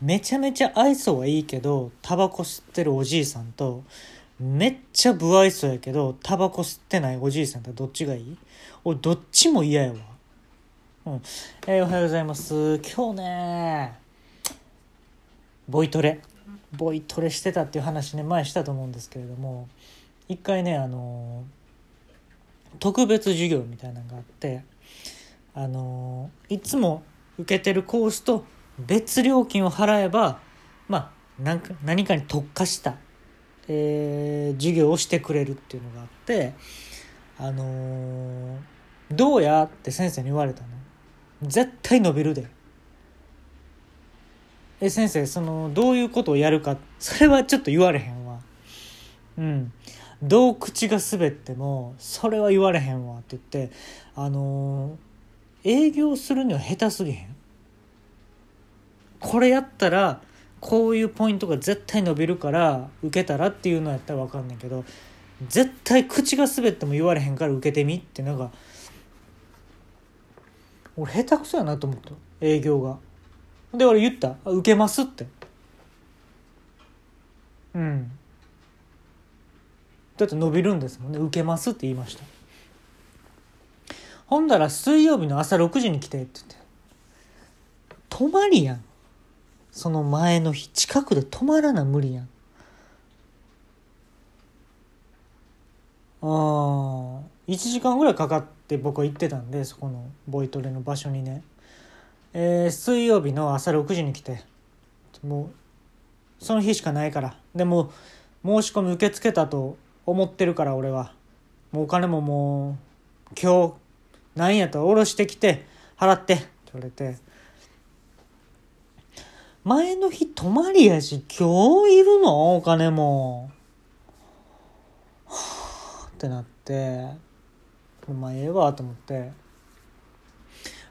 めちゃめちゃ愛想はいいけどタバコ吸ってるおじいさんとめっちゃ不愛想やけどタバコ吸ってないおじいさんとどっちがいい？俺どっちも嫌やわ。うん。えーおはようございます。今日ねボイトレ。ボイトレしてたっていう話ね前したと思うんですけれども一回ねあの特別授業みたいなのがあってあのいつも受けてるコースと別料金を払えばまあなんか何かに特化した、えー授業をしてくれるっていうのがあってあのーどうや?」って先生に言われたの？絶対伸びるで。え先生そのどういうことをやるかそれはちょっと言われへんわ。うん。どう口が滑ってもそれは言われへんわって言ってあのー営業するには下手すぎへん。これやったらこういうポイントが絶対伸びるから受けたらっていうのやったら分かんないけど絶対口が滑っても言われへんから受けてみってなんか俺下手くそやなと思った。営業が。で俺言った。受けますって。うん。だって伸びるんですもんね。受けますって言いました。ほんだら水曜日の朝6時に来てって言って。泊まりやん。その前の日近くで泊まらな無理やん。あー1時間ぐらいかかって僕は行ってたんでそこのボイトレの場所にね。えー水曜日の朝6時に来て。もうその日しかないから。でも申し込み受け付けたと思ってるから俺は。もうお金ももう今日なんやったら下ろしてきて払ってって言われて。前の日泊まりやし今日いるの？お金も。はあってなって。まあええわと思って。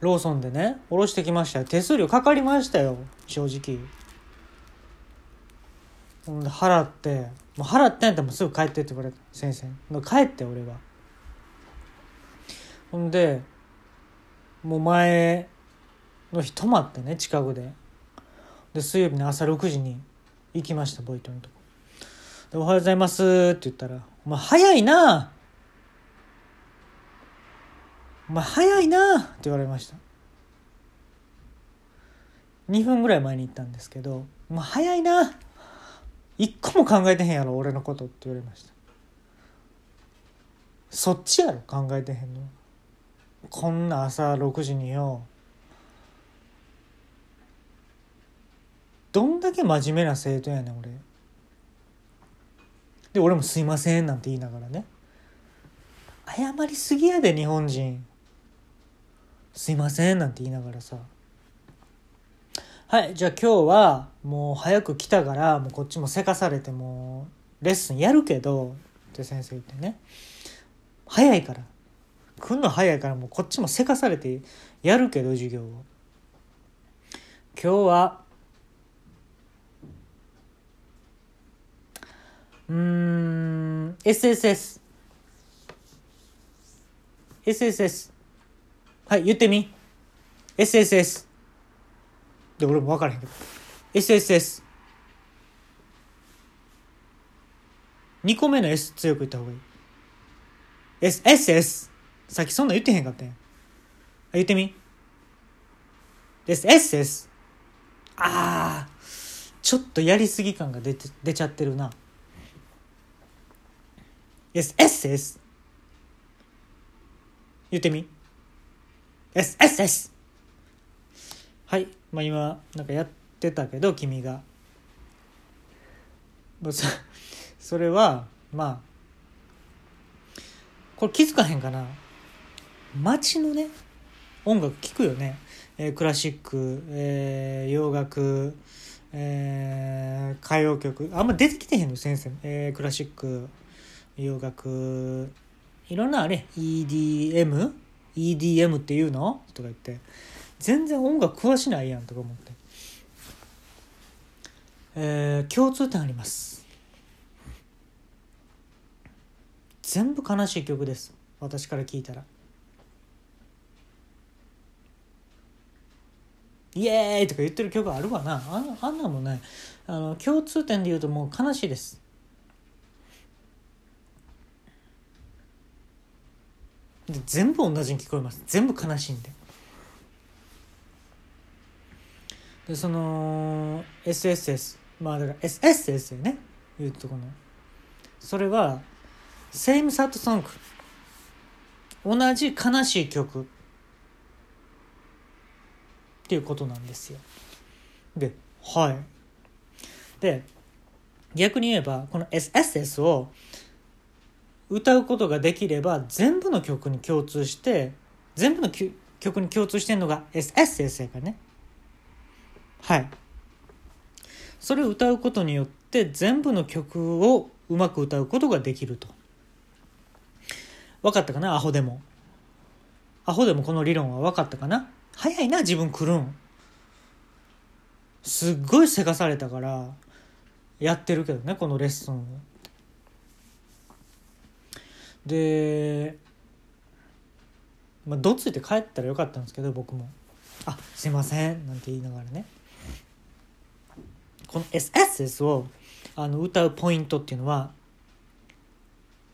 ローソンでね下ろしてきましたよ。手数料かかりましたよ。正直。ほんで払って。もう払ってんやったらもうすぐ帰ってって言われ。た先生。帰って俺はほんでもう前の日泊まってね近くで。で水曜日の朝6時に行きましたボイトのとこ。で「おはようございます」って言ったら「お前早いなお前早いな」って言われました。2分ぐらい前に行ったんですけど「お前早いな一個も考えてへんやろ俺のこと」って言われました。そっちやろ考えてへんの。こんな朝6時によどんだけ真面目な生徒やねん俺。で俺も「すいません」なんて言いながらね。謝りすぎやで日本人。すいませんなんて言いながらさ。はいじゃあ今日はもう早く来たからもうこっちもせかされてもうレッスンやるけどって先生言ってね。早いから。来んの早いからもうこっちもせかされてやるけど授業を。今日はうーん SSS SSS はい言ってみ。SSS で俺も分からへんけど。SSS 2個目の S 強く言った方がいい。SSS さっきそんなん言ってへんかったやん。あ言ってみ。SSS あーちょっとやりすぎ感が出て出ちゃってるな SSS 言ってみ SSS はい。まあ今なんかやってたけど君が。そそれはまあこれ気づかへんかな。街のね音楽聴くよね、えークラシック、えー洋楽、えー歌謡曲。あんま出てきてへんの先生、えークラシック。洋楽いろんなあれ EDM? EDM っていうの？とか言って。全然音楽詳しないやんとか思って、えー共通点あります。全部悲しい曲です。私から聞いたら。イエーイとか言ってる曲あるわな。あんあんなもない。あの共通点で言うともう悲しいです。で全部同じに聞こえます。全部悲しいんで。でその SSS まあだから SSS よね。言うとこの。それは Same Sad Song 同じ悲しい曲。っていうことなんですよ。ではい。で逆に言えばこの SSS を歌うことができれば全部の曲に共通して全部の曲に共通してんのが SSS やからね。はい。それを歌うことによって全部の曲をうまく歌うことができると。分かったかな？アホでも。アホでもこの理論は分かったかな？早いな自分来るん。すっごいせかされたからやってるけどねこのレッスンを。でまあどついて帰ったらよかったんですけど僕も「あすいません」なんて言いながらね。この SSS をあの歌うポイントっていうのは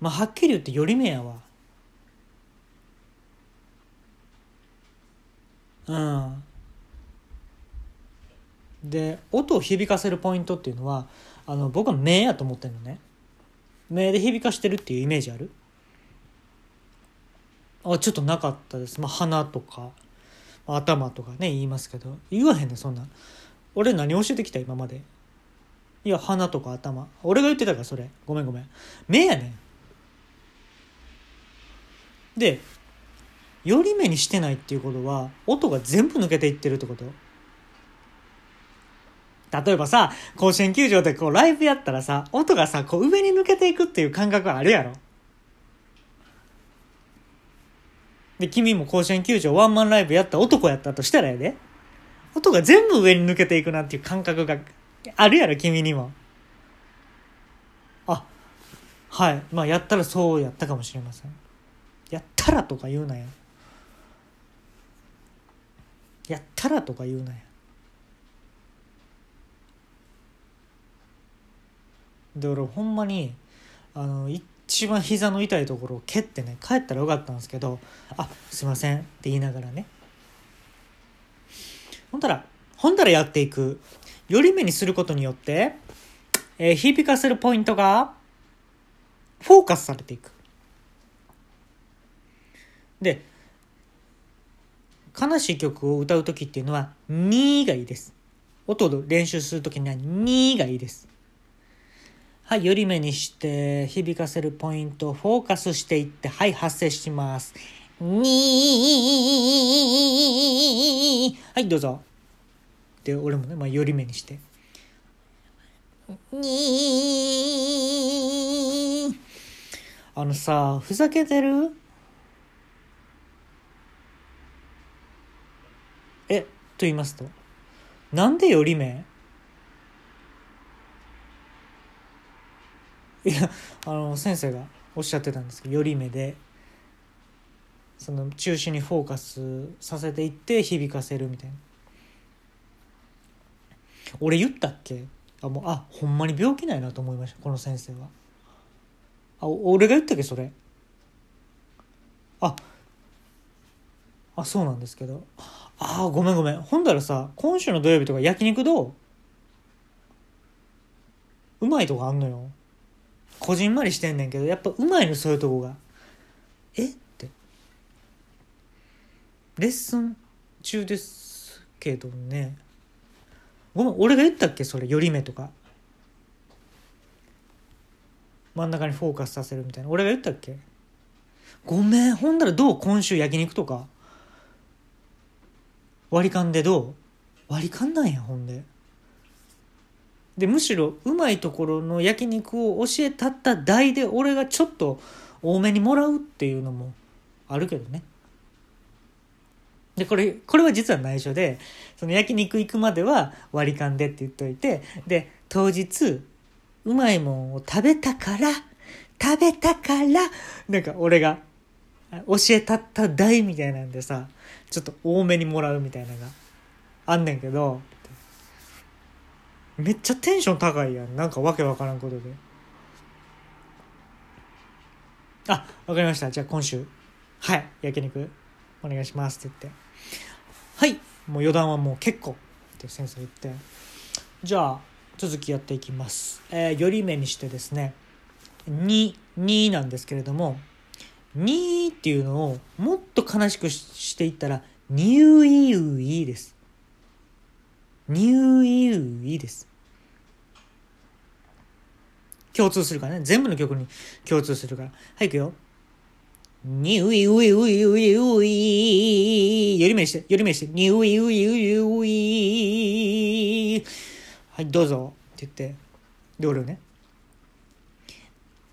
まあはっきり言ってより目やわ。うん。で音を響かせるポイントっていうのはあの僕は目やと思ってるのね。目で響かしてるっていうイメージある？あちょっとなかったです。まあ、鼻とか、頭とかね、言いますけど、言わへんねそんな。俺何教えてきた今まで。いや、鼻とか頭。俺が言ってたから、それ。ごめんごめん。目やねん。で、寄り目にしてないっていうことは、音が全部抜けていってるってこと例えばさ、甲子園球場でこうライブやったらさ、音がさ、こう上に抜けていくっていう感覚あるやろで、君も甲子園球場ワンマンライブやった男やったとしたらやで。音が全部上に抜けていくなっていう感覚があるやろ、君にも。あ、はい。まあ、やったらそうやったかもしれません。やったらとか言うなよ。やったらとか言うなよ。で、俺ほんまに、あの、一一番膝の痛いところを蹴ってね帰ったらよかったんですけど「あすいません」って言いながらね。ほんたらほんたらやっていく。寄り目にすることによって、えー、響かせるポイントがフォーカスされていく。で悲しい曲を歌う時っていうのは「に」がいいです。音を練習する時には「に」がいいです。はい、寄り目にして響かせるポイントをフォーカスしていって、はい、発生します。にはい、どうぞ。で、俺もね、まあ、寄り目にして。にあのさ、ふざけてる？え、と言いますとなんで寄り目？いやあの先生がおっしゃってたんですけど寄り目でその中心にフォーカスさせていって響かせるみたいな。俺言ったっけ？あもうあほんまに病気ないなと思いましたこの先生は。あ俺が言ったっけそれ？ああそうなんですけど。ああごめんごめん。ほんだらさ今週の土曜日とか焼肉どう？うまいとこあんのよ。こじんまりしてんねんけどやっぱうまいのそういうとこが。え？って。レッスン中ですけどね。ごめん俺が言ったっけ？それ寄り目とか。真ん中にフォーカスさせるみたいな。俺が言ったっけ？ごめんほんだらどう？今週焼肉とか。割り勘でどう？割り勘なんやほんで。でむしろうまいところの焼肉を教えたった代で俺がちょっと多めにもらうっていうのもあるけどね。でこれこれは実は内緒でその焼肉行くまでは割り勘でって言っといてで当日うまいもんを食べたから食べたからなんか俺が教えたった代みたいなんでさちょっと多めにもらうみたいなのがあんねんけどめっちゃテンション高いやん。なんかわけわからんことで。あわかりました。じゃあ今週。はい。焼肉。お願いしますって言って。はい。もう余談はもう結構って先生言って。じゃあ続きやっていきます、えー、より目にしてですね。2 2なんですけれども。2っていうのをもっと悲しくししていったらニューイウイです。ニューイウイです。共通するからね。全部の曲に共通するから。はい行くよ。ニューイウイウイウイウイより目してより目して。ニューイウイウイウイはいどうぞ。って言って。で俺をね。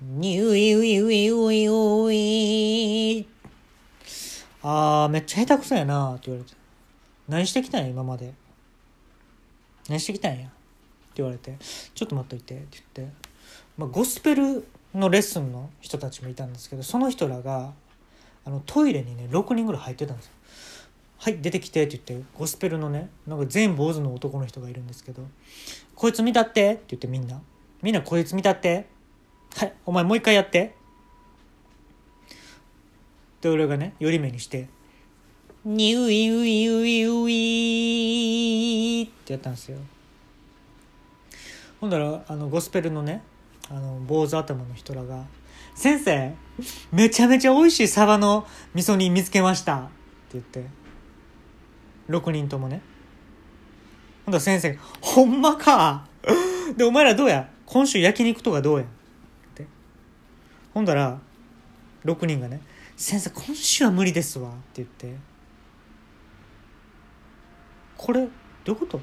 ニューイウイウイウイウイあーめっちゃ下手くそやな。って言われて。何してきたんや今まで。何してきたんや。って言われて。ちょっと待っといて。って言って、まあ、ゴスペルのレッスンの人たちもいたんですけどその人らがあのトイレにね6人ぐらい入ってたんですよ。はい出てきてって言ってゴスペルのねなんか全坊主の男の人がいるんですけど「こいつ見たって」って言ってみんな。みんなこいつ見たって。はいお前もう一回やって。で俺がね寄り目にして「ニュイウイウイウイ」ってやったんですよ。ほんだらあのゴスペルのねあの坊主頭の人らが「先生めちゃめちゃ美味しいサバの味噌煮見つけました」って言って6人ともね。ほんだ先生「ほんまか!」で「お前らどうや？今週焼肉とかどうや?」って。ほんだら6人がね「先生今週は無理ですわ」って言って。これどういうこと？